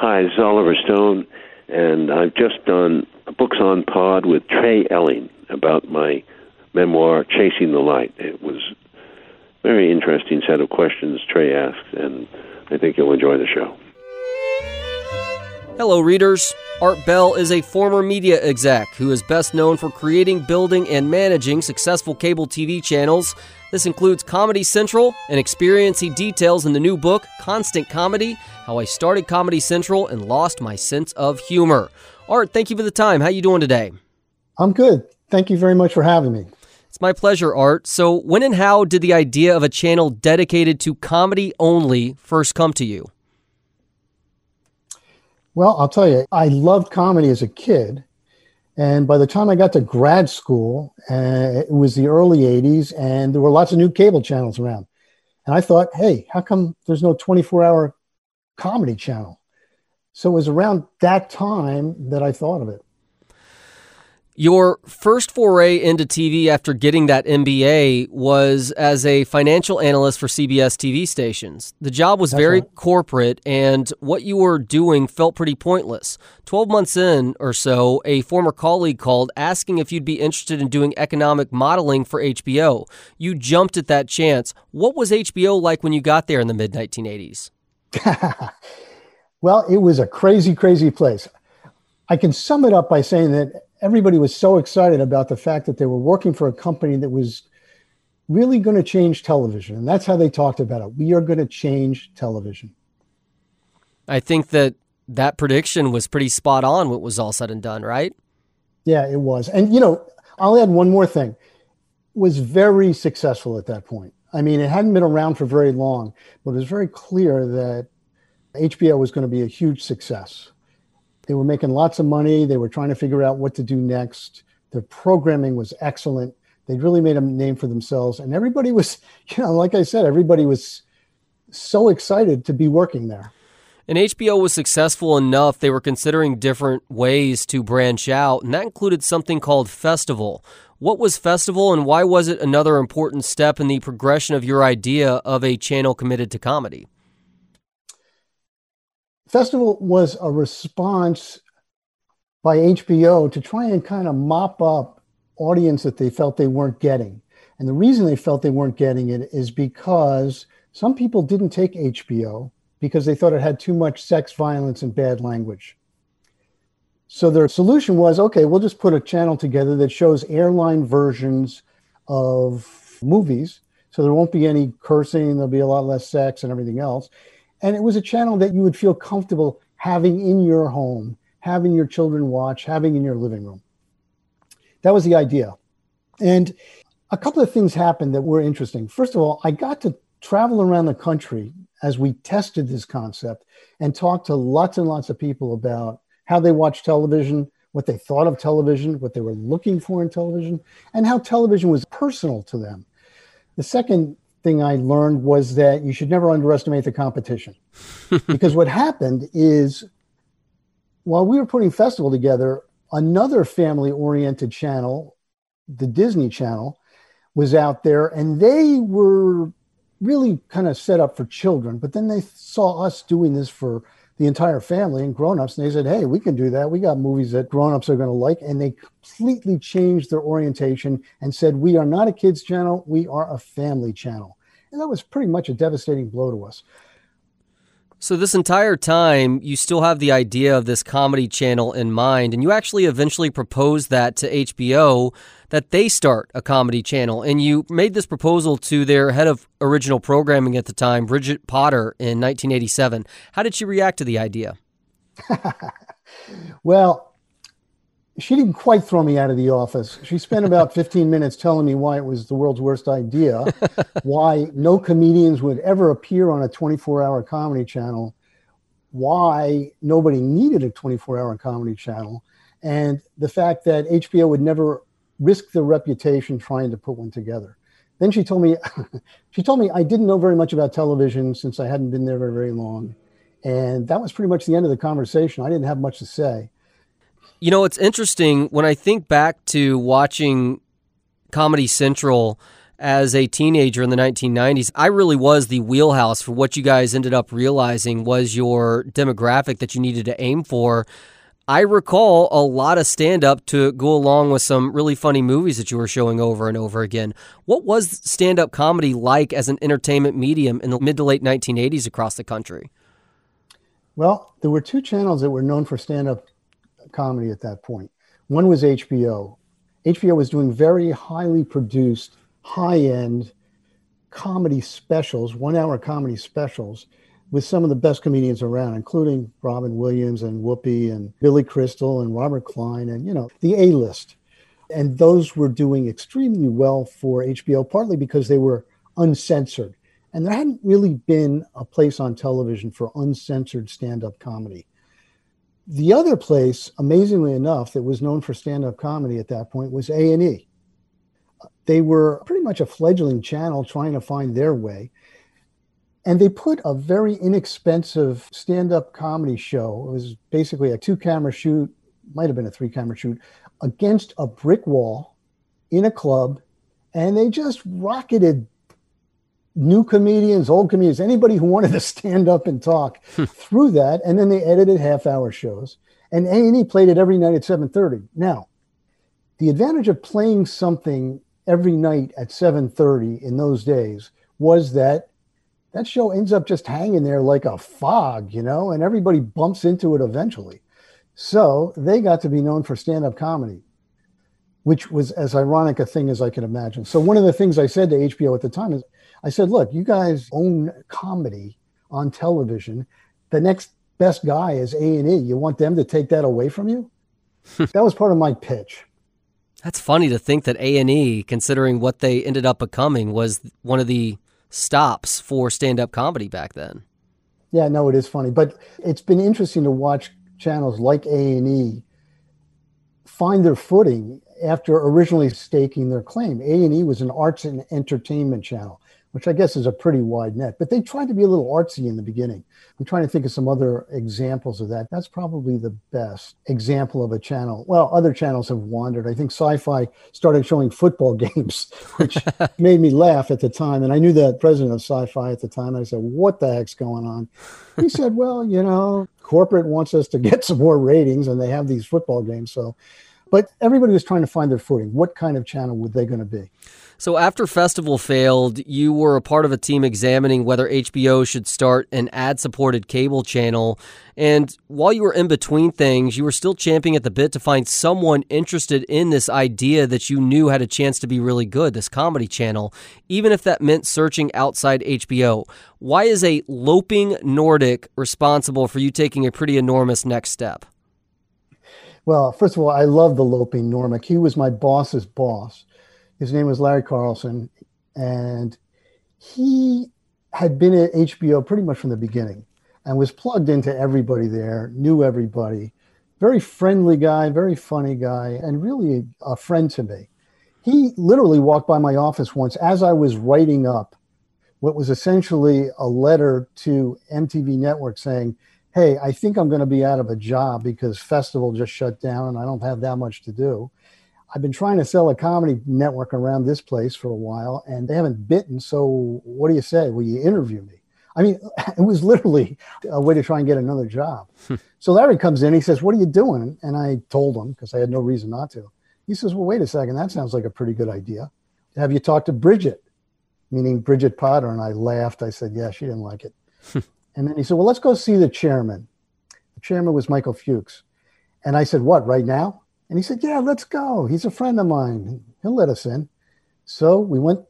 Hi, this is Oliver Stone, and I've just done Books on Pod with Trey Elling about my memoir, Chasing the Light. It was a very interesting set of questions Trey asked, and I think you'll enjoy the show. Hello, readers. Art Bell is a former media exec who is best known for creating, building, and managing successful cable TV channels. This includes Comedy Central, an experience he details in the new book, Constant Comedy How I Started Comedy Central and Lost My Sense of Humor. Art, thank you for the time. How are you doing today? I'm good. Thank you very much for having me. It's my pleasure, Art. So, when and how did the idea of a channel dedicated to comedy only first come to you? Well, I'll tell you, I loved comedy as a kid. And by the time I got to grad school, uh, it was the early 80s, and there were lots of new cable channels around. And I thought, hey, how come there's no 24 hour comedy channel? So it was around that time that I thought of it. Your first foray into TV after getting that MBA was as a financial analyst for CBS TV stations. The job was That's very right. corporate, and what you were doing felt pretty pointless. 12 months in or so, a former colleague called asking if you'd be interested in doing economic modeling for HBO. You jumped at that chance. What was HBO like when you got there in the mid 1980s? well, it was a crazy, crazy place. I can sum it up by saying that everybody was so excited about the fact that they were working for a company that was really going to change television. And that's how they talked about it. We are going to change television. I think that that prediction was pretty spot on what was all said and done, right? Yeah, it was. And, you know, I'll add one more thing. It was very successful at that point. I mean, it hadn't been around for very long, but it was very clear that HBO was going to be a huge success. They were making lots of money. They were trying to figure out what to do next. Their programming was excellent. They really made a name for themselves. And everybody was, you know, like I said, everybody was so excited to be working there. And HBO was successful enough, they were considering different ways to branch out, and that included something called Festival. What was Festival, and why was it another important step in the progression of your idea of a channel committed to comedy? Festival was a response by HBO to try and kind of mop up audience that they felt they weren't getting. And the reason they felt they weren't getting it is because some people didn't take HBO because they thought it had too much sex, violence, and bad language. So their solution was okay, we'll just put a channel together that shows airline versions of movies. So there won't be any cursing, there'll be a lot less sex and everything else. And it was a channel that you would feel comfortable having in your home, having your children watch, having in your living room. That was the idea. And a couple of things happened that were interesting. First of all, I got to travel around the country as we tested this concept and talked to lots and lots of people about how they watch television, what they thought of television, what they were looking for in television, and how television was personal to them. The second thing I learned was that you should never underestimate the competition. because what happened is while we were putting festival together, another family oriented channel, the Disney Channel, was out there and they were really kind of set up for children. But then they saw us doing this for the entire family and grown-ups and they said hey we can do that. We got movies that grown-ups are going to like and they completely changed their orientation and said we are not a kids channel. We are a family channel. And that was pretty much a devastating blow to us. So this entire time you still have the idea of this comedy channel in mind and you actually eventually proposed that to hbo that they start a comedy channel. And you made this proposal to their head of original programming at the time, Bridget Potter, in 1987. How did she react to the idea? well, she didn't quite throw me out of the office. She spent about 15 minutes telling me why it was the world's worst idea, why no comedians would ever appear on a 24 hour comedy channel, why nobody needed a 24 hour comedy channel, and the fact that HBO would never risk their reputation trying to put one together. Then she told me, she told me I didn't know very much about television since I hadn't been there very, very long. And that was pretty much the end of the conversation. I didn't have much to say. You know, it's interesting when I think back to watching Comedy Central as a teenager in the 1990s, I really was the wheelhouse for what you guys ended up realizing was your demographic that you needed to aim for. I recall a lot of stand up to go along with some really funny movies that you were showing over and over again. What was stand up comedy like as an entertainment medium in the mid to late 1980s across the country? Well, there were two channels that were known for stand up comedy at that point. One was HBO. HBO was doing very highly produced, high end comedy specials, one hour comedy specials with some of the best comedians around, including Robin Williams and Whoopi and Billy Crystal and Robert Klein and, you know, the A list. And those were doing extremely well for HBO, partly because they were uncensored. And there hadn't really been a place on television for uncensored stand up comedy. The other place, amazingly enough, that was known for stand up comedy at that point was A&E. They were pretty much a fledgling channel trying to find their way and they put a very inexpensive stand up comedy show. It was basically a two camera shoot, might have been a three camera shoot, against a brick wall in a club. And they just rocketed new comedians, old comedians, anybody who wanted to stand up and talk hmm. through that. And then they edited half hour shows. And A&E played it every night at 7.30. Now, the advantage of playing something every night at 7.30 in those days was that that show ends up just hanging there like a fog, you know, and everybody bumps into it eventually. So they got to be known for stand up comedy, which was as ironic a thing as I can imagine. So one of the things I said to HBO at the time is I said, look, you guys own comedy on television. The next best guy is A&E. You want them to take that away from you? that was part of my pitch. That's funny to think that A&E, considering what they ended up becoming, was one of the stops for stand up comedy back then. Yeah, no, it is funny, but it's been interesting to watch channels like A and E find their footing after originally staking their claim. A and E was an arts and entertainment channel which I guess is a pretty wide net. But they tried to be a little artsy in the beginning. I'm trying to think of some other examples of that. That's probably the best example of a channel. Well, other channels have wandered. I think sci fi started showing football games, which made me laugh at the time. And I knew the president of sci fi at the time. I said, What the heck's going on? He said, Well, you know, corporate wants us to get some more ratings and they have these football games. So, but everybody was trying to find their footing. What kind of channel were they going to be? So after Festival failed, you were a part of a team examining whether HBO should start an ad-supported cable channel. And while you were in between things, you were still champing at the bit to find someone interested in this idea that you knew had a chance to be really good, this comedy channel, even if that meant searching outside HBO. Why is a loping Nordic responsible for you taking a pretty enormous next step? Well, first of all, I love the loping Nordic. He was my boss's boss. His name was Larry Carlson, and he had been at HBO pretty much from the beginning and was plugged into everybody there, knew everybody. Very friendly guy, very funny guy, and really a friend to me. He literally walked by my office once as I was writing up what was essentially a letter to MTV Network saying, Hey, I think I'm going to be out of a job because Festival just shut down and I don't have that much to do. I've been trying to sell a comedy network around this place for a while and they haven't bitten. So what do you say? Will you interview me? I mean, it was literally a way to try and get another job. Hmm. so Larry comes in, he says, What are you doing? And I told him because I had no reason not to. He says, Well, wait a second, that sounds like a pretty good idea. Have you talked to Bridget? Meaning Bridget Potter. And I laughed. I said, Yeah, she didn't like it. Hmm. and then he said, Well, let's go see the chairman. The chairman was Michael Fuchs. And I said, What, right now? And he said, Yeah, let's go. He's a friend of mine. He'll let us in. So we went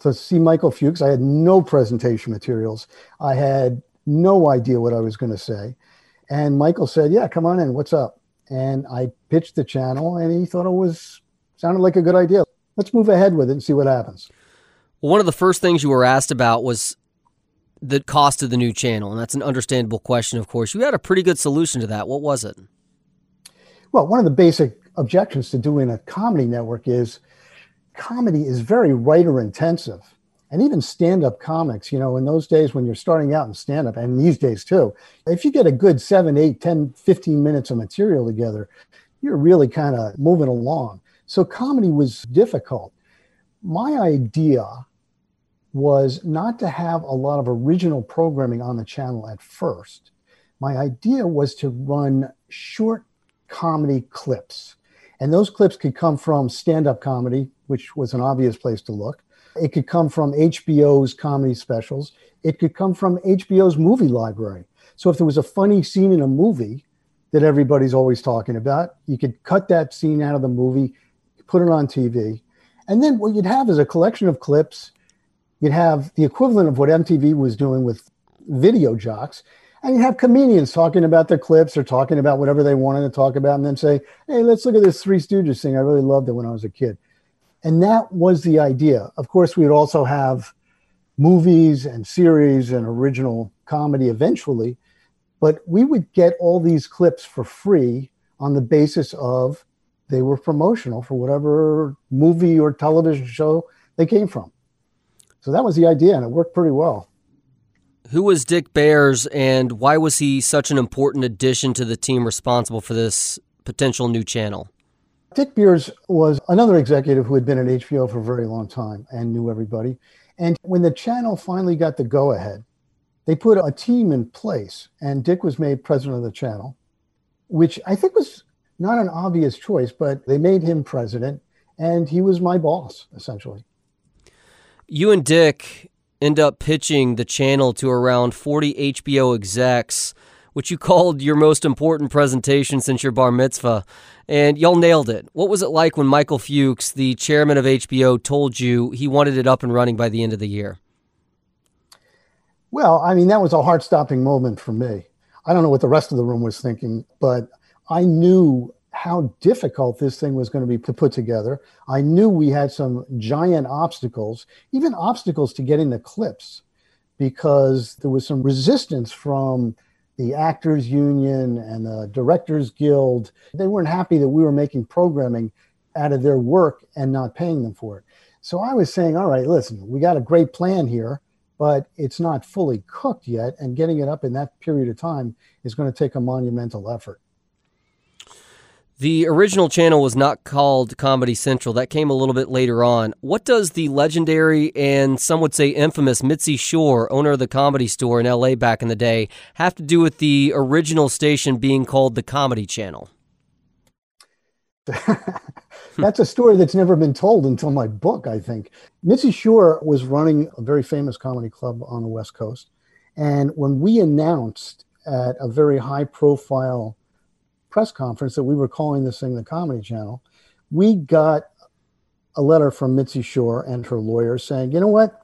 to see Michael Fuchs. I had no presentation materials. I had no idea what I was going to say. And Michael said, Yeah, come on in. What's up? And I pitched the channel and he thought it was sounded like a good idea. Let's move ahead with it and see what happens. One of the first things you were asked about was the cost of the new channel. And that's an understandable question, of course. You had a pretty good solution to that. What was it? Well, one of the basic objections to doing a comedy network is comedy is very writer intensive. And even stand up comics, you know, in those days when you're starting out in stand up, and these days too, if you get a good seven, eight, 10, 15 minutes of material together, you're really kind of moving along. So comedy was difficult. my idea was not to have a lot of original programming on the channel at first. My idea was to run short comedy clips. And those clips could come from stand up comedy, which was an obvious place to look. It could come from HBO's comedy specials. It could come from HBO's movie library. So if there was a funny scene in a movie that everybody's always talking about, you could cut that scene out of the movie, put it on TV. And then what you'd have is a collection of clips. You'd have the equivalent of what MTV was doing with video jocks. And you have comedians talking about their clips or talking about whatever they wanted to talk about and then say, hey, let's look at this Three Stooges thing. I really loved it when I was a kid. And that was the idea. Of course, we would also have movies and series and original comedy eventually, but we would get all these clips for free on the basis of they were promotional for whatever movie or television show they came from. So that was the idea, and it worked pretty well. Who was Dick Bears, and why was he such an important addition to the team responsible for this potential new channel? Dick Beers was another executive who had been at HBO for a very long time and knew everybody. And when the channel finally got the go ahead, they put a team in place, and Dick was made president of the channel, which I think was not an obvious choice, but they made him president, and he was my boss, essentially. You and Dick end up pitching the channel to around 40 HBO execs which you called your most important presentation since your bar mitzvah, and y'all nailed it. What was it like when Michael Fuchs, the chairman of HBO, told you he wanted it up and running by the end of the year? Well, I mean, that was a heart stopping moment for me. I don't know what the rest of the room was thinking, but I knew how difficult this thing was going to be to put together. I knew we had some giant obstacles, even obstacles to getting the clips, because there was some resistance from the Actors Union and the Directors Guild, they weren't happy that we were making programming out of their work and not paying them for it. So I was saying, all right, listen, we got a great plan here, but it's not fully cooked yet. And getting it up in that period of time is going to take a monumental effort. The original channel was not called Comedy Central. That came a little bit later on. What does the legendary and some would say infamous Mitzi Shore, owner of the comedy store in LA back in the day, have to do with the original station being called the Comedy Channel? that's a story that's never been told until my book, I think. Mitzi Shore was running a very famous comedy club on the West Coast. And when we announced at a very high profile press conference that we were calling this thing the Comedy Channel, we got a letter from Mitzi Shore and her lawyer saying, you know what?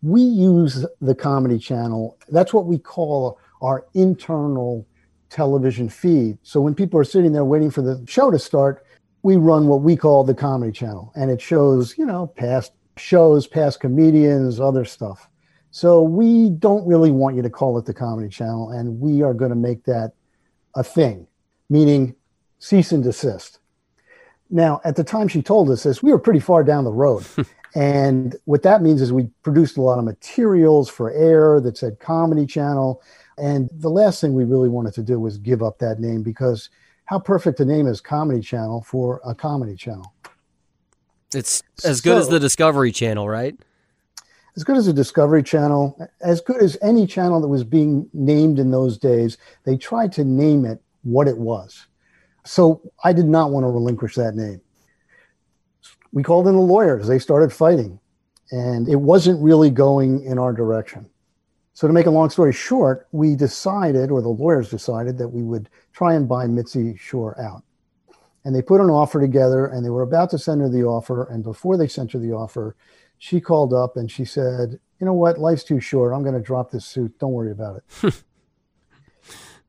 We use the Comedy Channel. That's what we call our internal television feed. So when people are sitting there waiting for the show to start, we run what we call the Comedy Channel. And it shows, you know, past shows, past comedians, other stuff. So we don't really want you to call it the Comedy Channel. And we are going to make that a thing meaning cease and desist. Now, at the time she told us this, we were pretty far down the road. and what that means is we produced a lot of materials for air that said Comedy Channel. And the last thing we really wanted to do was give up that name because how perfect a name is Comedy Channel for a comedy channel? It's as good so, as the Discovery Channel, right? As good as the Discovery Channel, as good as any channel that was being named in those days. They tried to name it what it was. So I did not want to relinquish that name. We called in the lawyers. They started fighting, and it wasn't really going in our direction. So, to make a long story short, we decided, or the lawyers decided, that we would try and buy Mitzi Shore out. And they put an offer together, and they were about to send her the offer. And before they sent her the offer, she called up and she said, You know what? Life's too short. I'm going to drop this suit. Don't worry about it.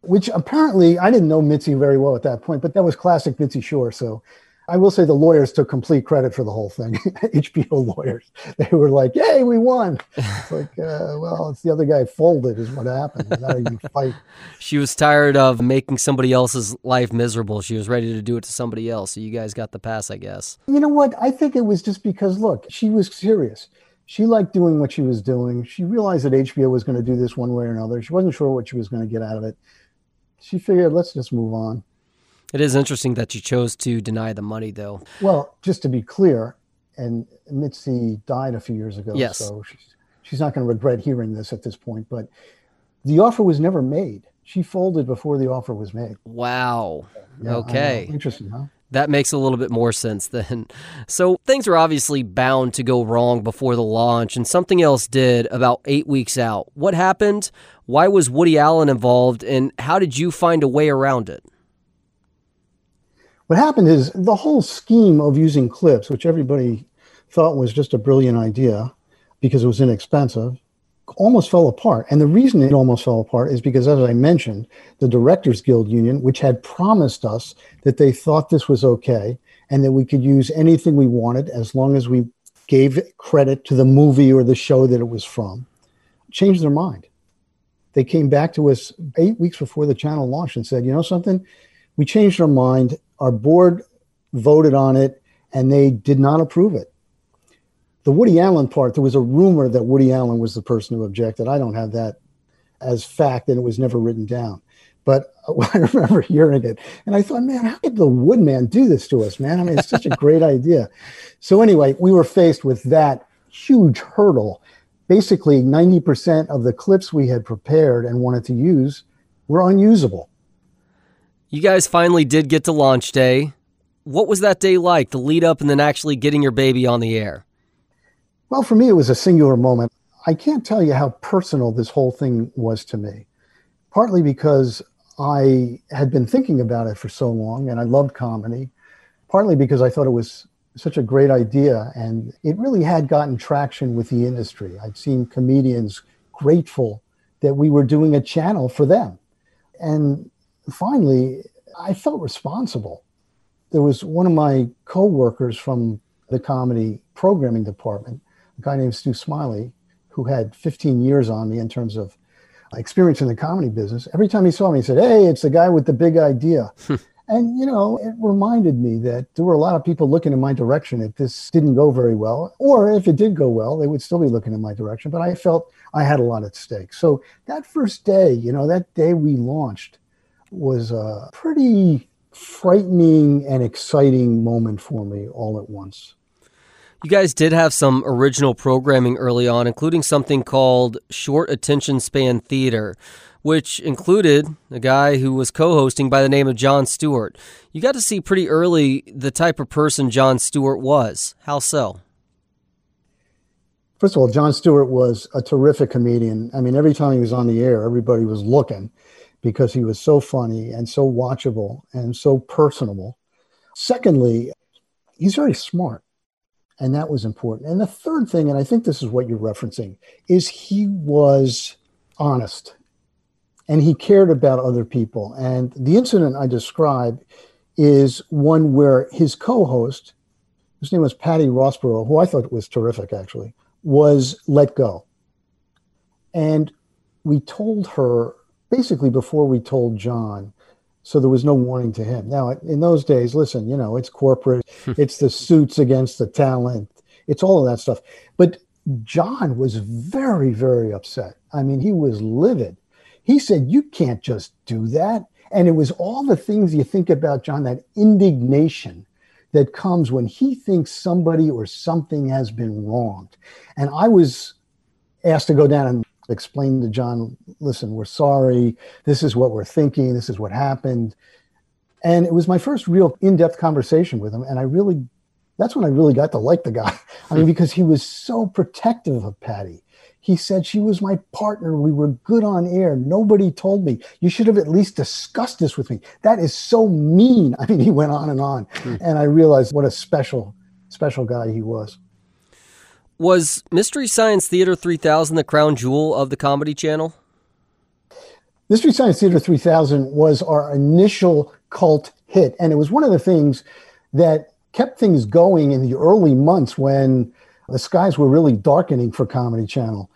which apparently I didn't know Mitzi very well at that point, but that was classic Mitzi Shore. So I will say the lawyers took complete credit for the whole thing. HBO lawyers, they were like, "Yay, we won!" It's like, uh, well, it's the other guy folded, is what happened. Now you fight. she was tired of making somebody else's life miserable. She was ready to do it to somebody else. So you guys got the pass, I guess. You know what? I think it was just because look, she was serious. She liked doing what she was doing. She realized that HBO was going to do this one way or another. She wasn't sure what she was going to get out of it she figured let's just move on. It is interesting that you chose to deny the money, though. Well, just to be clear, and Mitzi died a few years ago. Yes. So she's, she's not going to regret hearing this at this point. But the offer was never made. She folded before the offer was made. Wow. Yeah, okay. Interesting, huh? That makes a little bit more sense then. So things are obviously bound to go wrong before the launch, and something else did about eight weeks out. What happened? Why was Woody Allen involved, and how did you find a way around it? What happened is the whole scheme of using clips, which everybody thought was just a brilliant idea because it was inexpensive, almost fell apart. And the reason it almost fell apart is because, as I mentioned, the Directors Guild Union, which had promised us that they thought this was okay and that we could use anything we wanted as long as we gave credit to the movie or the show that it was from, changed their mind. They came back to us eight weeks before the channel launched and said, you know something? We changed our mind. Our board voted on it and they did not approve it the Woody Allen part, there was a rumor that Woody Allen was the person who objected. I don't have that as fact, and it was never written down. But I remember hearing it, and I thought, man, how could the Woodman do this to us, man? I mean, it's such a great idea. So anyway, we were faced with that huge hurdle. Basically, 90% of the clips we had prepared and wanted to use were unusable. You guys finally did get to launch day. What was that day like, the lead up and then actually getting your baby on the air? Well, for me, it was a singular moment. I can't tell you how personal this whole thing was to me, partly because I had been thinking about it for so long and I loved comedy, partly because I thought it was such a great idea and it really had gotten traction with the industry. I'd seen comedians grateful that we were doing a channel for them. And finally, I felt responsible. There was one of my coworkers from the comedy programming department guy named Stu Smiley, who had 15 years on me in terms of uh, experience in the comedy business. Every time he saw me, he said, Hey, it's the guy with the big idea. Hmm. and, you know, it reminded me that there were a lot of people looking in my direction if this didn't go very well. Or if it did go well, they would still be looking in my direction. But I felt I had a lot at stake. So that first day, you know, that day we launched was a pretty frightening and exciting moment for me all at once. You guys did have some original programming early on, including something called Short Attention Span Theater, which included a guy who was co hosting by the name of Jon Stewart. You got to see pretty early the type of person Jon Stewart was. How so? First of all, Jon Stewart was a terrific comedian. I mean, every time he was on the air, everybody was looking because he was so funny and so watchable and so personable. Secondly, he's very smart. And that was important. And the third thing, and I think this is what you're referencing, is he was honest and he cared about other people. And the incident I describe is one where his co host, whose name was Patty Rosborough, who I thought was terrific actually, was let go. And we told her basically before we told John. so there was no warning to him. Now, in those days, listen, you know, it's corporate, it's the suits against the talent, it's all of that stuff. But John was very, very upset. I mean, he was livid. He said, You can't just do that. And it was all the things you think about, John, that indignation that comes when he thinks somebody or something has been wronged. And I was asked to go down and explain to John, listen, we're sorry. This is what we're thinking. This is what happened. And it was my first real in depth conversation with him. And I really, that's when I really got to like the guy. I mean, because he was so protective of Patty. He said she was my partner. We were good on air. Nobody told me. You should have at least discussed this with me. That is so mean. I mean, he went on and on. Hmm. And I realized what a special, special guy he was. Was Mystery Science Theater 3000 the crown jewel of the Comedy Channel? Mystery Science Theater 3000 was our initial cult hit. And it was one of the things that kept things going in the early months when the skies were really darkening for Comedy Channel.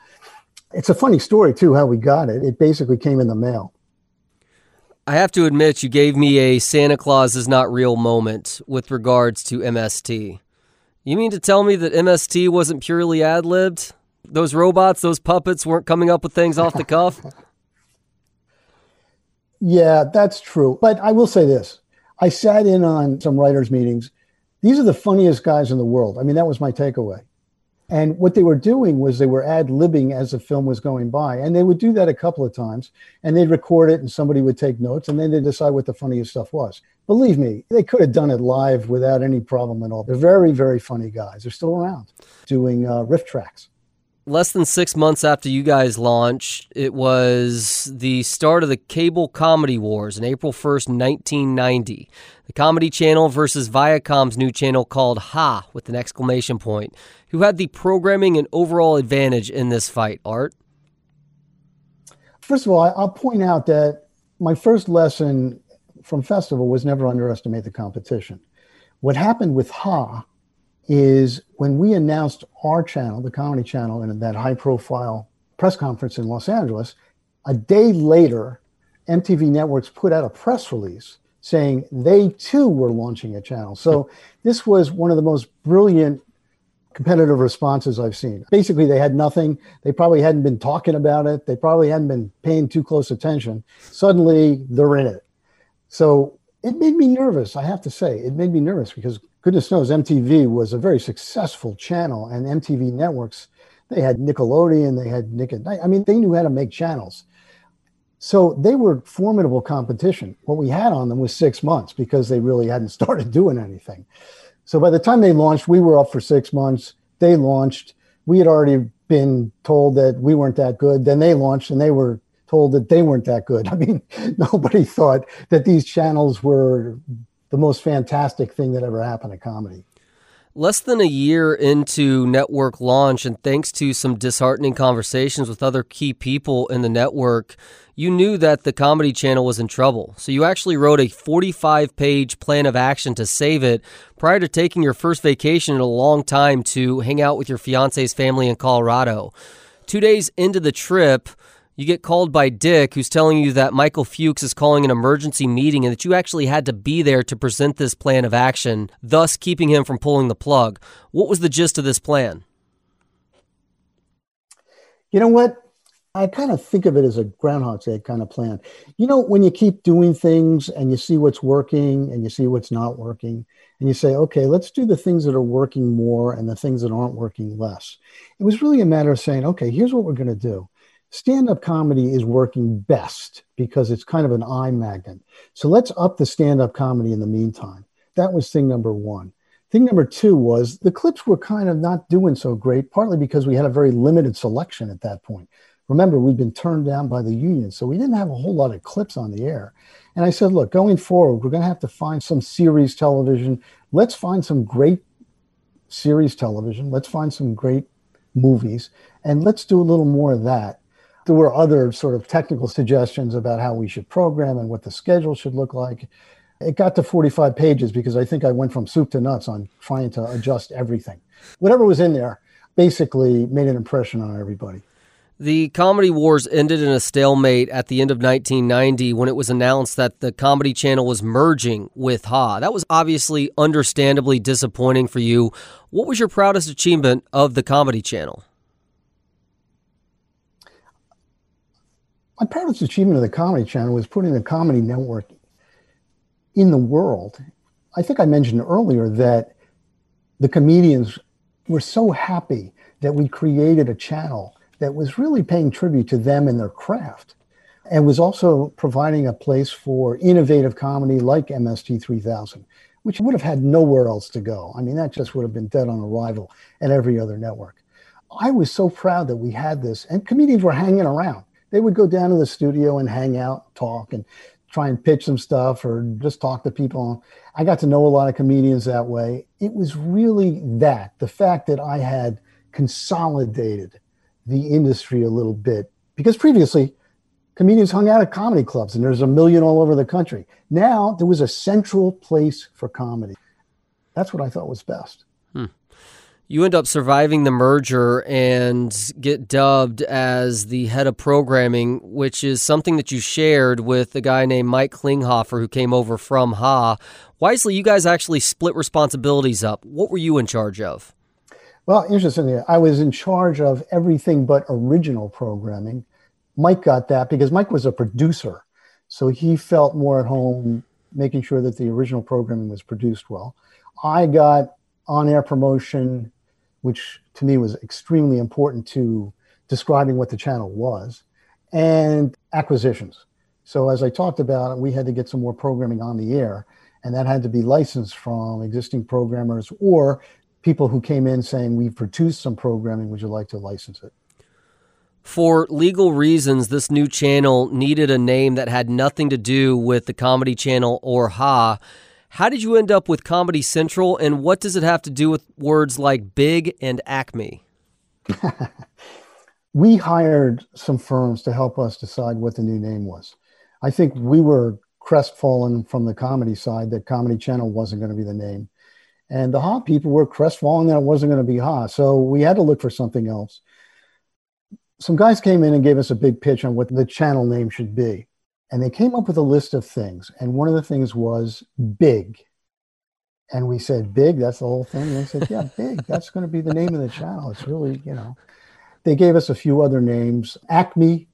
It's a funny story, too, how we got it. It basically came in the mail. I have to admit, you gave me a Santa Claus is not real moment with regards to MST. You mean to tell me that MST wasn't purely ad libbed? Those robots, those puppets weren't coming up with things off the cuff? yeah, that's true. But I will say this I sat in on some writers' meetings these are the funniest guys in the world. I mean, that was my takeaway. And what they were doing was they were ad libbing as the film was going by. And they would do that a couple of times and they'd record it and somebody would take notes and then they'd decide what the funniest stuff was. Believe me, they could have done it live without any problem at all. They're very, very funny guys. They're still around doing uh, RiffTrax less than six months after you guys launched, it was the start of the cable comedy wars in April 1st, 1990. The Comedy Channel versus Viacom's new channel called Ha with an exclamation point. Who had the programming and overall advantage in this fight, Art? First of all, I'll point out that my first lesson from Festival was never underestimate the competition. What happened with Ha is when we announced our channel, the Comedy Channel, in that high profile press conference in Los Angeles, a day later, MTV Networks put out a press release saying they too were launching a channel. So this was one of the most brilliant competitive responses I've seen. Basically, they had nothing. They probably hadn't been talking about it. They probably hadn't been paying too close attention. Suddenly, they're in it. So it made me nervous, I have to say. It made me nervous because goodness knows MTV was a very successful channel, and MTV Networks, they had Nickelodeon, they had Nick at Night. I mean, they knew how to make channels. So they were formidable competition. What we had on them was six months because they really hadn't started doing anything. So by the time they launched, we were up for six months. They launched. We had already been told that we weren't that good. Then they launched and they were told that they weren't that good. I mean, nobody thought that these channels were the most fantastic thing that ever happened to comedy. Less than a year into network launch, and thanks to some disheartening conversations with other key people in the network, you knew that the Comedy Channel was in trouble. So you actually wrote a 45 page plan of action to save it prior to taking your first vacation in a long time to hang out with your fiance's family in Colorado. Two days into the trip, you get called by Dick, who's telling you that Michael Fuchs is calling an emergency meeting and that you actually had to be there to present this plan of action, thus keeping him from pulling the plug. What was the gist of this plan? You know what? I kind of think of it as a Groundhog's Day kind of plan. You know, when you keep doing things and you see what's working and you see what's not working, and you say, okay, let's do the things that are working more and the things that aren't working less. It was really a matter of saying, okay, here's what we're going to do stand up comedy is working best because it's kind of an eye magnet. So let's up the stand up comedy in the meantime. That was thing number one. Thing number two was the clips were kind of not doing so great, partly because we had a very limited selection at that point. Remember, we'd been turned down by the union, so we didn't have a whole lot of clips on the air. And I said, look, going forward, we're going to have to find some series television. Let's find some great series television. Let's find some great movies, and let's do a little more of that there were other sort of technical suggestions about how we should program and what the schedule should look like. It got to 45 pages because I think I went from soup to nuts on trying to adjust everything. Whatever was in there basically made an impression on everybody. The Comedy Wars ended in a stalemate at the end of 1990 when it was announced that the Comedy Channel was merging with Ha. That was obviously understandably disappointing for you. What was your proudest achievement of the Comedy Channel? My proudest achievement of the Comedy Channel was putting the Comedy Network in the world. I think I mentioned earlier that the comedians were so happy that we created a channel that was really paying tribute to them and their craft and was also providing a place for innovative comedy like MST 3000, which would have had nowhere else to go. I mean, that just would have been dead on arrival at every other network. I was so proud that we had this, and comedians were hanging around they would go down to the studio and hang out, talk, and try and pitch some stuff or just talk to people. I got to know a lot of comedians that way. It was really that the fact that I had consolidated the industry a little bit because previously comedians hung out at comedy clubs and there's a million all over the country. Now there was a central place for comedy. That's what I thought was best. You end up surviving the merger and get dubbed as the head of programming, which is something that you shared with a guy named Mike Klinghoffer who came over from Ha. Wisely, you guys actually split responsibilities up. What were you in charge of? Well, interestingly, I was in charge of everything but original programming. Mike got that because Mike was a producer. So he felt more at home making sure that the original programming was produced well. I got on air promotion, which to me was extremely important to describing what the channel was, and acquisitions. So, as I talked about, we had to get some more programming on the air, and that had to be licensed from existing programmers or people who came in saying, We've produced some programming, would you like to license it? For legal reasons, this new channel needed a name that had nothing to do with the Comedy Channel or Ha. How did you end up with Comedy Central, and what does it have to do with words like Big and Acme? we hired some firms to help us decide what the new name was. I think we were crestfallen from the comedy side that Comedy Channel wasn't going to be the name. And the Ha people were crestfallen that it wasn't going to be Ha. So we had to look for something else. Some guys came in and gave us a big pitch on what the channel name should be. And they came up with a list of things. And one of the things was big. And we said, big, that's the whole thing. And they said, yeah, big. That's going to be the name of the channel. It's really, you know. They gave us a few other names. Acme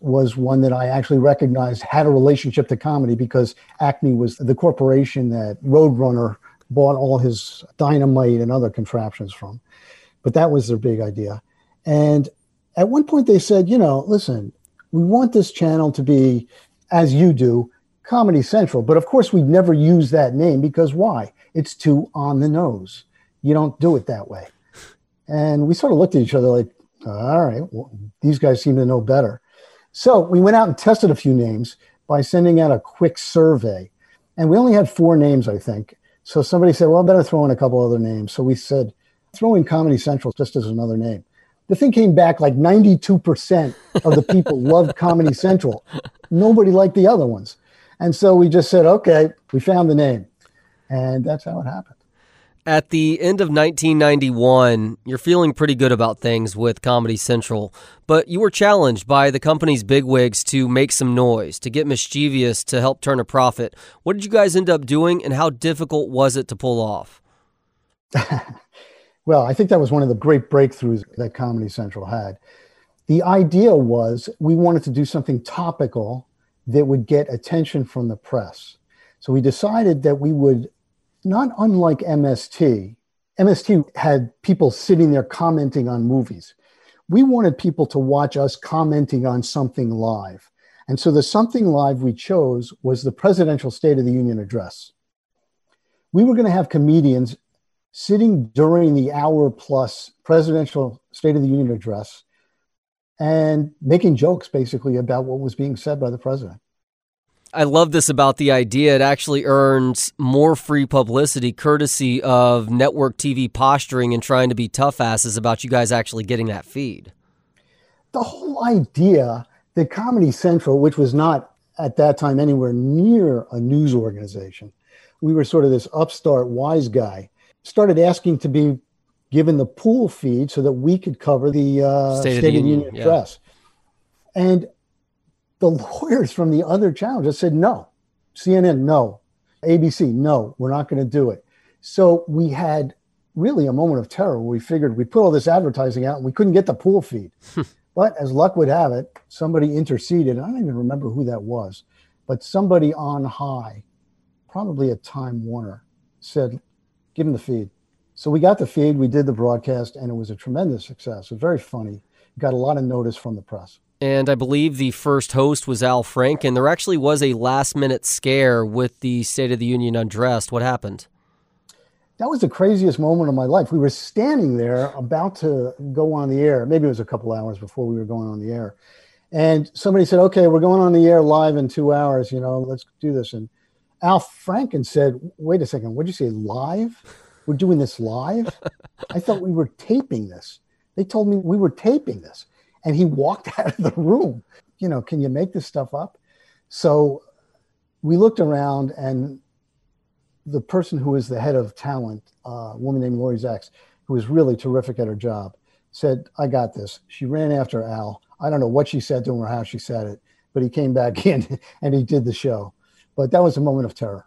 was one that I actually recognized had a relationship to comedy because Acme was the corporation that Roadrunner bought all his dynamite and other contraptions from. But that was their big idea. And at one point they said, you know, listen, we want this channel to be, as you do, Comedy Central. But of course, we'd never use that name because why? It's too on the nose. You don't do it that way. And we sort of looked at each other like, all right, well, these guys seem to know better. So we went out and tested a few names by sending out a quick survey. And we only had four names, I think. So somebody said, well, I better throw in a couple other names. So we said, throw in Comedy Central just as another name the thing came back like 92% of the people loved Comedy Central. Nobody liked the other ones. And so we just said, okay, we found the name. And that's how it happened. At the end of 1991, you're feeling pretty good about things with Comedy Central, but you were challenged by the company's bigwigs to make some noise, to get mischievous, to help turn a profit. What did you guys end up doing, and how difficult was it to pull off? Well, I think that was one of the great breakthroughs that Comedy Central had. The idea was we wanted to do something topical that would get attention from the press. So we decided that we would, not unlike MST, MST had people sitting there commenting on movies. We wanted people to watch us commenting on something live. And so the something live we chose was the presidential State of the Union address. We were going to have comedians sitting during the hour plus presidential State of the Union address and making jokes basically about what was being said by the president. I love this about the idea. It actually earns more free publicity courtesy of network TV posturing and trying to be tough asses about you guys actually getting that feed. The whole idea that Comedy Central, which was not at that time anywhere near a news organization, we were sort of this upstart wise guy started asking to be given the pool feed so that we could cover the uh, State, State, of the Union, address. Yeah. And the lawyers from the other channel just said no. CNN, no. ABC, no, we're not going to do it. So we had really a moment of terror we figured we put all this advertising out and we couldn't get the pool feed. but as luck would have it, somebody interceded. I don't even remember who that was, but somebody on high, probably a Time Warner, said, give him the feed. So we got the feed, we did the broadcast, and it was a tremendous success. It was very funny. Got a lot of notice from the press. And I believe the first host was Al Franken. There actually was a last minute scare with the State of the Union undressed. What happened? That was the craziest moment of my life. We were standing there about to go on the air. Maybe it was a couple hours before we were going on the air. And somebody said, okay, we're going on the air live in two hours. You know, let's do this. And Al Franken said, wait a second, what did you say, live? We're doing this live? I thought we were taping this. They told me we were taping this. And he walked out of the room. You know, can you make this stuff up? So we looked around, and the person who was the head of talent, uh, a woman named Lori Zacks, who was really terrific at her job, said, I got this. She ran after Al. I don't know what she said to him or how she said it, but he came back in and he did the show. But that was a moment of terror.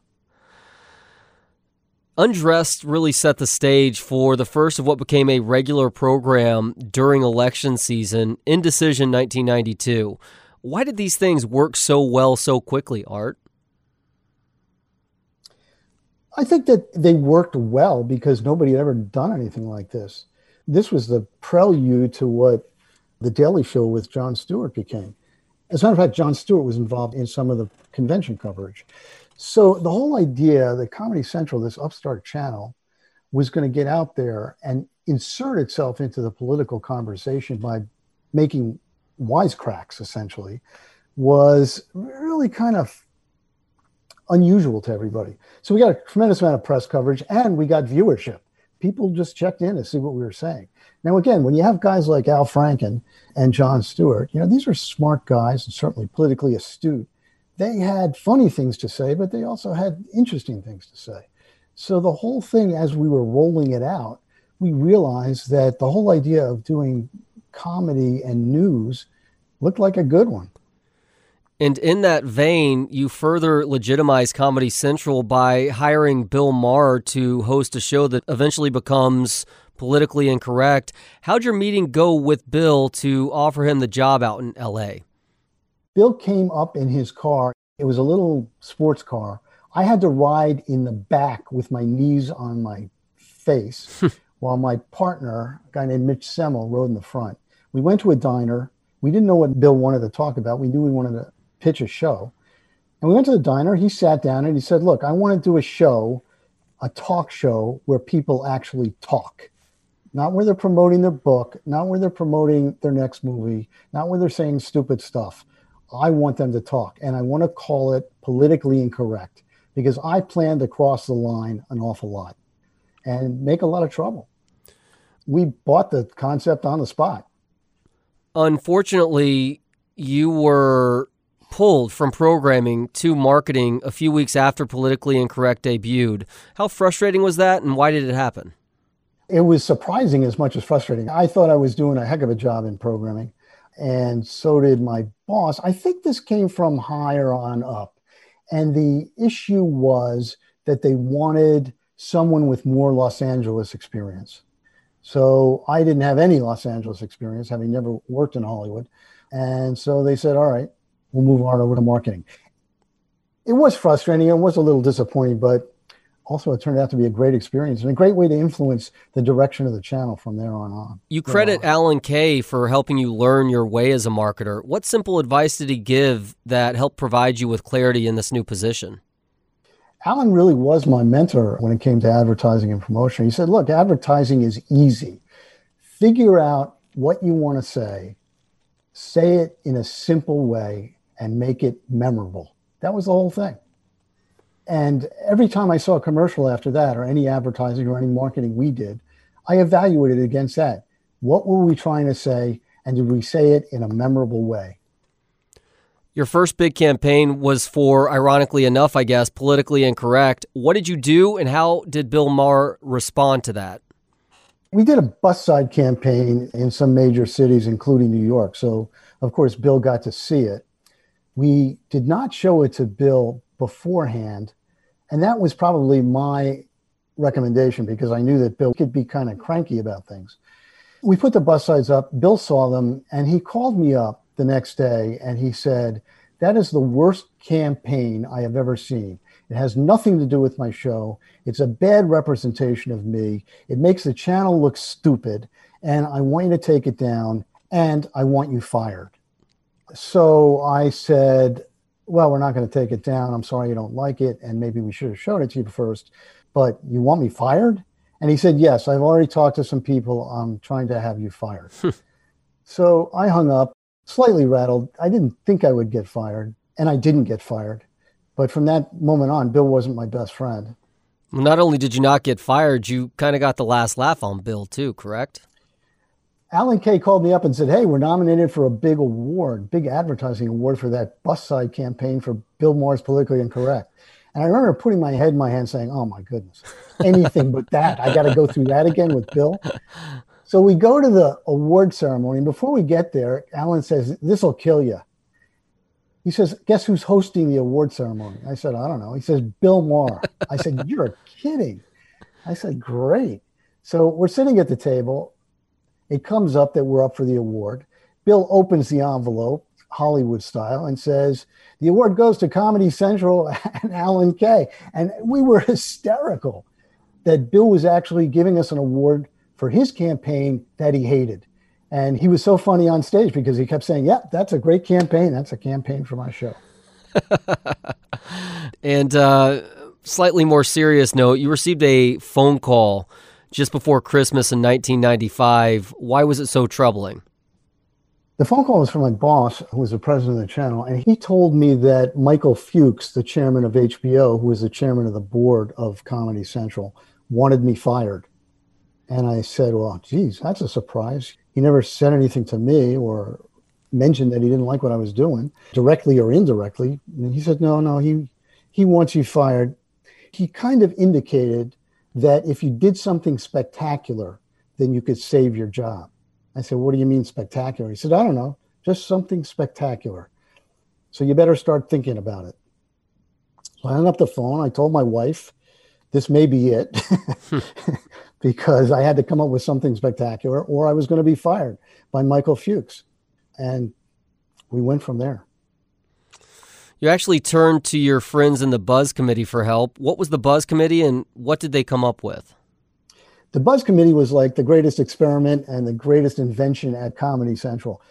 Undressed really set the stage for the first of what became a regular program during election season, Indecision 1992. Why did these things work so well so quickly, Art? I think that they worked well because nobody had ever done anything like this. This was the prelude to what the Daily Show with Jon Stewart became. As a matter of fact, Jon Stewart was involved in some of the convention coverage. So the whole idea that Comedy Central, this upstart channel, was going to get out there and insert itself into the political conversation by making wisecracks, essentially, was really kind of unusual to everybody. So we got a tremendous amount of press coverage and we got viewership. People just checked in to see what we were saying. Now, again, when you have guys like Al Franken and Jon Stewart, you know, these are smart guys and certainly politically astute. They had funny things to say, but they also had interesting things to say. So the whole thing, as we were rolling it out, we realized that the whole idea of doing comedy and news looked like a good one. And in that vein, you further legitimize Comedy Central by hiring Bill Maher to host a show that eventually becomes politically incorrect. How'd your meeting go with Bill to offer him the job out in LA? Bill came up in his car. It was a little sports car. I had to ride in the back with my knees on my face while my partner, a guy named Mitch Semel, rode in the front. We went to a diner. We didn't know what Bill wanted to talk about. We knew we wanted to pitch a show. And we went to the diner. He sat down and he said, Look, I want to do a show, a talk show where people actually talk. Not where they're promoting their book, not where they're promoting their next movie, not where they're saying stupid stuff. I want them to talk. And I want to call it politically incorrect because I plan to cross the line an awful lot and make a lot of trouble. We bought the concept on the spot. Unfortunately, you were pulled from programming to marketing a few weeks after Politically Incorrect debuted. How frustrating was that, and why did it happen? It was surprising as much as frustrating. I thought I was doing a heck of a job in programming, and so did my boss. I think this came from higher on up. And the issue was that they wanted someone with more Los Angeles experience. So I didn't have any Los Angeles experience, having never worked in Hollywood. And so they said, all right, we'll move on over to marketing. It was frustrating. It was a little disappointing, but also it turned out to be a great experience and a great way to influence the direction of the channel from there on on. You credit Alan Kay for helping you learn your way as a marketer. What simple advice did he give that helped provide you with clarity in this new position? Alan really was my mentor when it came to advertising and promotion. He said, Look, advertising is easy. Figure out what you want to say, say it in a simple way, and make it memorable. That was the whole thing. And every time I saw a commercial after that, or any advertising or any marketing we did, I evaluated against that. What were we trying to say? And did we say it in a memorable way? Your first big campaign was for, ironically enough, I guess, politically incorrect. What did you do, and how did Bill Maher respond to that? We did a bus side campaign in some major cities, including New York. So, of course, Bill got to see it. We did not show it to Bill beforehand. And that was probably my recommendation because I knew that Bill could be kind of cranky about things. We put the bus sides up. Bill saw them and he called me up the next day and he said, That is the worst campaign I have ever seen. It has nothing to do with my show. It's a bad representation of me. It makes the channel look stupid. And I want you to take it down and I want you fired. So I said, Well, we're not going to take it down. I'm sorry you don't like it. And maybe we should have shown it to you first. But you want me fired? And he said, Yes, I've already talked to some people. I'm trying to have you fired. Hmm. so I hung up slightly rattled. I didn't think I would get fired, and I didn't get fired. But from that moment on, Bill wasn't my best friend. Not only did you not get fired, you kind of got the last laugh on Bill, too, correct? Alan Kay called me up and said, Hey, we're nominated for a big award, big advertising award for that bus side campaign for Bill Maher's Politically Incorrect. And I remember putting my head in my hand saying, Oh my goodness, anything but that. I got to go through that again with Bill. So we go to the award ceremony. And before we get there, Alan says, This will kill you. He says, Guess who's hosting the award ceremony? I said, I don't know. He says, Bill Maher. I said, You're kidding. I said, Great. So we're sitting at the table. It comes up that we're up for the award. Bill opens the envelope. Hollywood style and says, The award goes to Comedy Central and Alan Kay. And we were hysterical that Bill was actually giving us an award for his campaign that he hated. And he was so funny on stage because he kept saying, yeah, that's a great campaign. That's a campaign for my show. and uh, slightly more serious note, you received a phone call just before Christmas in 1995. Why was it so troubling? The phone call was from my boss, who was the president of the channel, and he told me that Michael Fuchs, the chairman of HBO, who was the chairman of the board of Comedy Central, wanted me fired. And I said, Well, geez, that's a surprise. He never said anything to me or mentioned that he didn't like what I was doing, directly or indirectly. And he said, No, no, he he wants you fired. He kind of indicated that if you did something spectacular, then you could save your job. I said, What do you mean spectacular? He said, I don't know, just something spectacular. So you better start thinking about it. So I hung up the phone. I told my wife, This may be it, because I had to come up with something spectacular or I was going to be fired by Michael Fuchs. And we went from there. You actually turned to your friends in the Buzz Committee for help. What was the Buzz Committee and what did they come up with? The Buzz Committee was like the greatest experiment and the greatest invention at Comedy Central.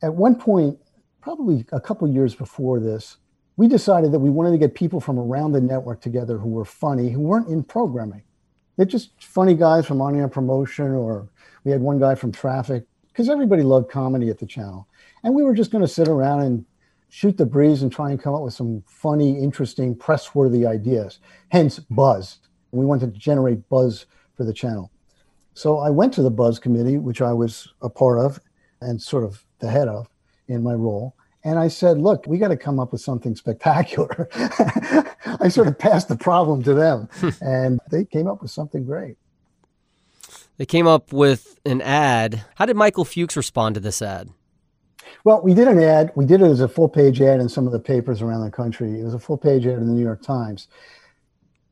At one point, probably a couple years before this, we decided that we wanted to get people from around the network together who were funny, who weren't in programming. They're just funny guys from on air promotion, or we had one guy from traffic, because everybody loved comedy at the channel. And we were just going to sit around and shoot the breeze and try and come up with some funny, interesting, press worthy ideas. Hence, buzz. We wanted to generate buzz for the channel. So I went to the buzz committee, which I was a part of and sort of the head of in my role. And I said, look, we got to come up with something spectacular. I sort of passed the problem to them, and they came up with something great. They came up with an ad. How did Michael Fuchs respond to this ad? Well, we did an ad. We did it as a full page ad in some of the papers around the country. It was a full page ad in the New York Times.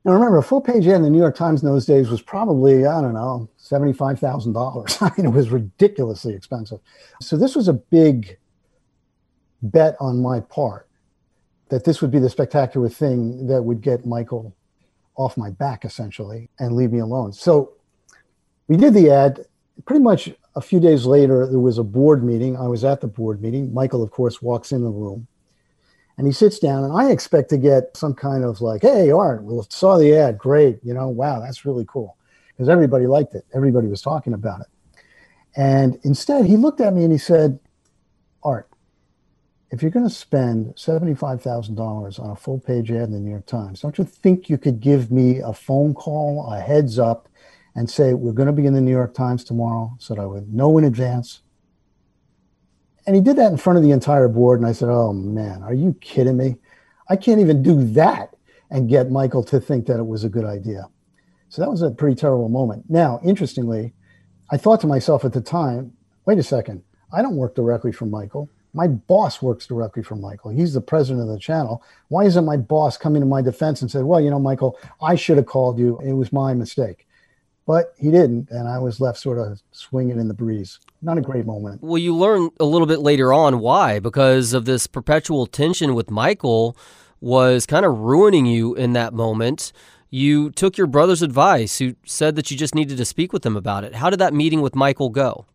Now, remember, a full page ad in the New York Times in those days was probably, I don't know, $75,000. I mean, it was ridiculously expensive. So, this was a big bet on my part that this would be the spectacular thing that would get Michael off my back, essentially, and leave me alone. So, we did the ad pretty much a few days later, there was a board meeting. I was at the board meeting. Michael, of course, walks in the room and he sits down, and I expect to get some kind of like, hey, Art, well, saw the ad. Great. You know, wow, that's really cool. Because everybody liked it, everybody was talking about it. And instead, he looked at me and he said, Art, if you're going to spend $75,000 on a full page ad in the New York Times, don't you think you could give me a phone call, a heads up, and say, We're going to be in the New York Times tomorrow, so that I would know in advance. And he did that in front of the entire board. And I said, Oh man, are you kidding me? I can't even do that and get Michael to think that it was a good idea. So that was a pretty terrible moment. Now, interestingly, I thought to myself at the time, wait a second, I don't work directly for Michael. My boss works directly for Michael. He's the president of the channel. Why isn't my boss coming to my defense and said, well, you know, Michael, I should have called you. It was my mistake but he didn't, and I was left sort of swinging in the breeze. Not a great moment. Well, you learn a little bit later on why, because of this perpetual tension with Michael was kind of ruining you in that moment. You took your brother's advice, who said that you just needed to speak with him about it. How did that meeting with Michael go?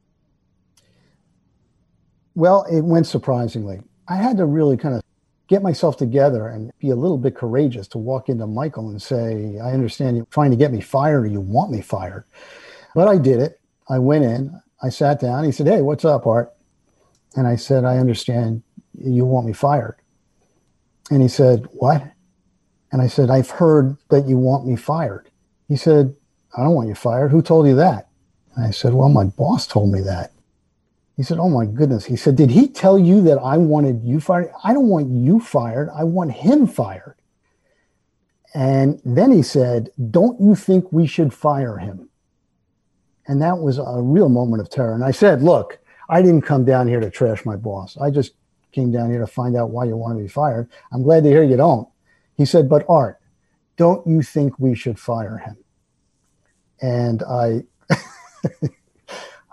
Well, it went surprisingly. I had to really kind of get myself together and be a little bit courageous to walk into Michael and say, I understand you're trying to get me fired or you want me fired. But I did it. I went in, I sat down. He said, Hey, what's up, Art? And I said, I understand you want me fired. And he said, What? And I said, I've heard that you want me fired. He said, I don't want you fired. Who told you that? And I said, Well, my boss told me that. He said, Oh my goodness. He said, Did he tell you that I wanted you fired? I don't want you fired. I want him fired. And then he said, Don't you think we should fire him? And that was a real moment of terror. And I said, Look, I didn't come down here to trash my boss. I just came down here to find out why you want to be fired. I'm glad to hear you don't. He said, But Art, don't you think we should fire him? And I.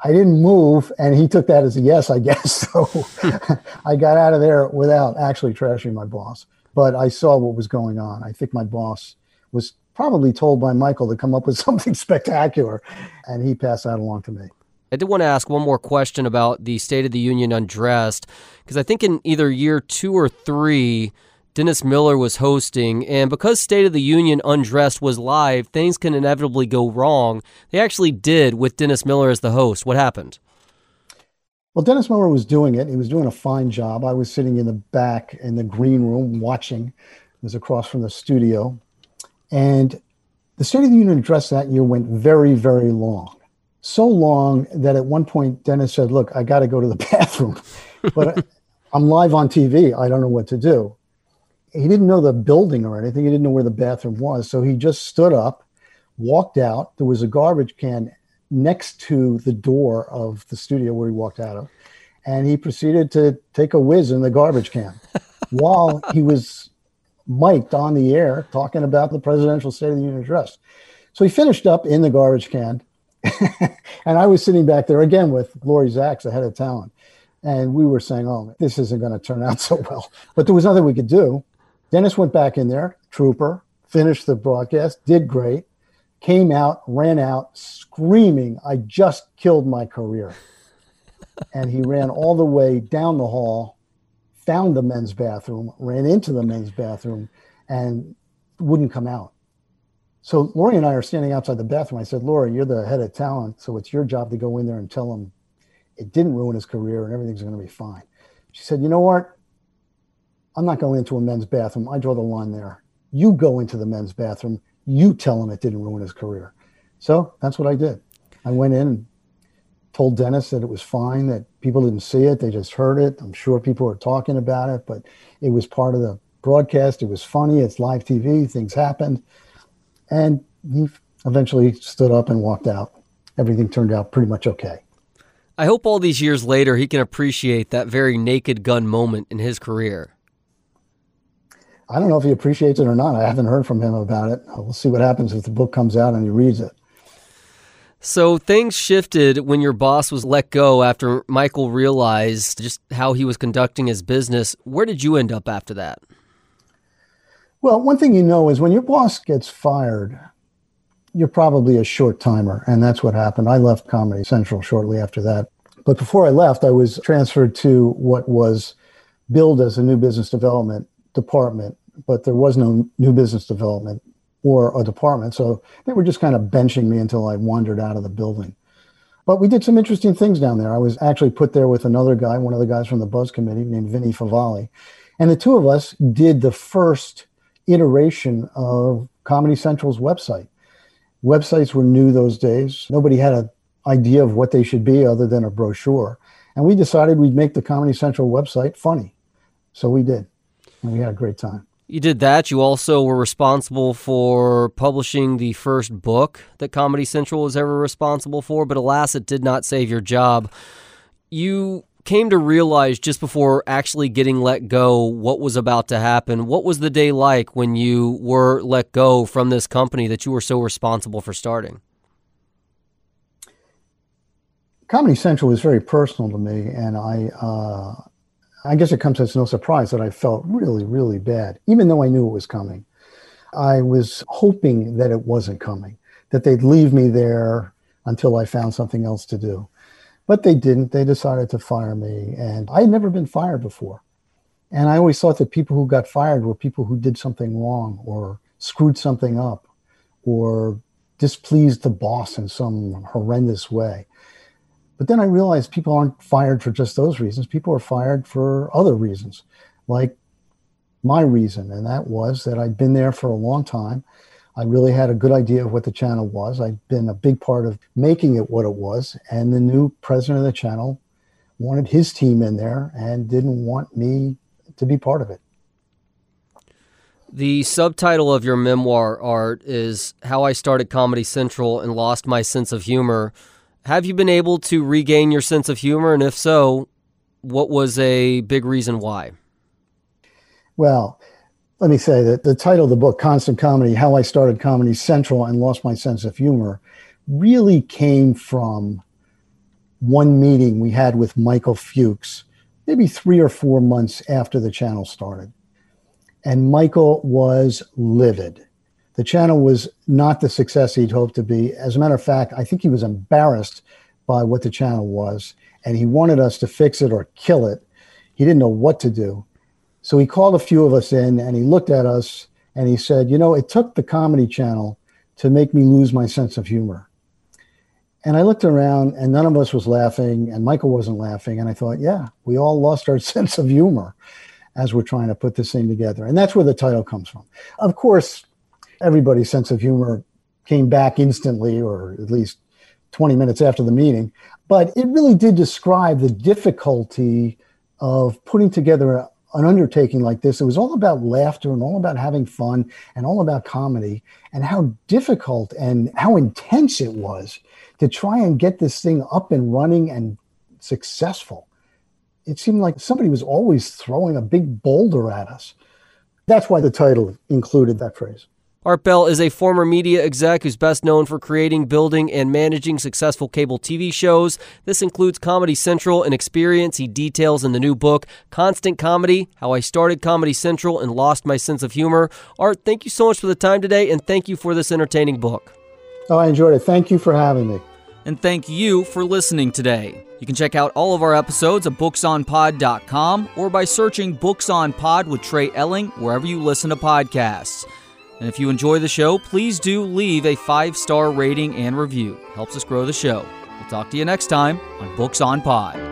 I didn't move, and he took that as a yes, I guess. So I got out of there without actually trashing my boss. But I saw what was going on. I think my boss was probably told by Michael to come up with something spectacular, and he passed that along to me. I did want to ask one more question about the State of the Union Undressed, because I think in either year two or three, Dennis Miller was hosting, and because State of the Union Undressed was live, things can inevitably go wrong. They actually did with Dennis Miller as the host. What happened? Well, Dennis Miller was doing it. He was doing a fine job. I was sitting in the back in the green room watching. It was across from the studio. And the State of the Union address that year went very, very long. So long that at one point Dennis said, Look, I got to go to the bathroom, but I'm live on TV. I don't know what to do he didn't know the building or anything. He didn't know where the bathroom was. So he just stood up, walked out. There was a garbage can next to the door of the studio where he walked out of. And he proceeded to take a whiz in the garbage can while he was mic'd on the air talking about the presidential State of the Union address. So he finished up in the garbage can. and I was sitting back there again with Lori Zaks, the head of talent. And we were saying, oh, this isn't going to turn out so well. But there was nothing we could do. Dennis went back in there, trooper, finished the broadcast, did great, came out, ran out screaming, I just killed my career. and he ran all the way down the hall, found the men's bathroom, ran into the men's bathroom, and wouldn't come out. So Lori and I are standing outside the bathroom. I said, Lori, you're the head of talent, so it's your job to go in there and tell him it didn't ruin his career and everything's going to be fine. She said, You know what? I'm not going into a men's bathroom. I draw the line there. You go into the men's bathroom. You tell him it didn't ruin his career. So that's what I did. I went in and told Dennis that it was fine, that people didn't see it. They just heard it. I'm sure people were talking about it, but it was part of the broadcast. It was funny. It's live TV. Things happened. And he eventually stood up and walked out. Everything turned out pretty much okay. I hope all these years later he can appreciate that very naked gun moment in his career. I don't know if he appreciates it or not. I haven't heard from him about it. We'll see what happens if the book comes out and he reads it. So things shifted when your boss was let go after Michael realized just how he was conducting his business. Where did you end up after that? Well, one thing you know is when your boss gets fired, you're probably a short timer. And that's what happened. I left Comedy Central shortly after that. But before I left, I was transferred to what was billed as a new business development department but there was no new business development or a department. So they were just kind of benching me until I wandered out of the building. But we did some interesting things down there. I was actually put there with another guy, one of the guys from the Buzz Committee named Vinny Favale. And the two of us did the first iteration of Comedy Central's website. Websites were new those days. Nobody had an idea of what they should be other than a brochure. And we decided we'd make the Comedy Central website funny. So we did. And we had a great time. You did that. You also were responsible for publishing the first book that Comedy Central was ever responsible for, but alas, it did not save your job. You came to realize just before actually getting let go what was about to happen. What was the day like when you were let go from this company that you were so responsible for starting? Comedy Central was very personal to me, and I uh, I guess it comes as no surprise that I felt really, really bad, even though I knew it was coming. I was hoping that it wasn't coming, that they'd leave me there until I found something else to do. But they didn't. They decided to fire me. And I had never been fired before. And I always thought that people who got fired were people who did something wrong or screwed something up or displeased the boss in some horrendous way. But then I realized people aren't fired for just those reasons. People are fired for other reasons, like my reason. And that was that I'd been there for a long time. I really had a good idea of what the channel was. I'd been a big part of making it what it was. And the new president of the channel wanted his team in there and didn't want me to be part of it. The subtitle of your memoir, Art, is How I Started Comedy Central and Lost My Sense of Humor. Have you been able to regain your sense of humor? And if so, what was a big reason why? Well, let me say that the title of the book, Constant Comedy How I Started Comedy Central and Lost My Sense of Humor, really came from one meeting we had with Michael Fuchs, maybe three or four months after the channel started. And Michael was livid. The channel was not the success he'd hoped to be. As a matter of fact, I think he was embarrassed by what the channel was, and he wanted us to fix it or kill it. He didn't know what to do. So he called a few of us in and he looked at us and he said, You know, it took the comedy channel to make me lose my sense of humor. And I looked around and none of us was laughing and Michael wasn't laughing. And I thought, yeah, we all lost our sense of humor as we're trying to put this thing together. And that's where the title comes from. Of course, everybody's sense of humor came back instantly, or at least 20 minutes after the meeting. But it really did describe the difficulty of putting together an undertaking like this. It was all about laughter and all about having fun and all about comedy, and how difficult and how intense it was to try and get this thing up and running and successful. It seemed like somebody was always throwing a big boulder at us. That's why the title included that phrase. Art Bell is a former media exec who's best known for creating, building, and managing successful cable TV shows. This includes Comedy Central, an experience he details in the new book, Constant Comedy How I Started Comedy Central and Lost My Sense of Humor. Art, thank you so much for the time today, and thank you for this entertaining book. Oh, I enjoyed it. Thank you for having me. And thank you for listening today. You can check out all of our episodes at booksonpod.com or by searching Books on Pod with Trey Elling wherever you listen to podcasts. And if you enjoy the show, please do leave a five star rating and review. Helps us grow the show. We'll talk to you next time on Books on Pod.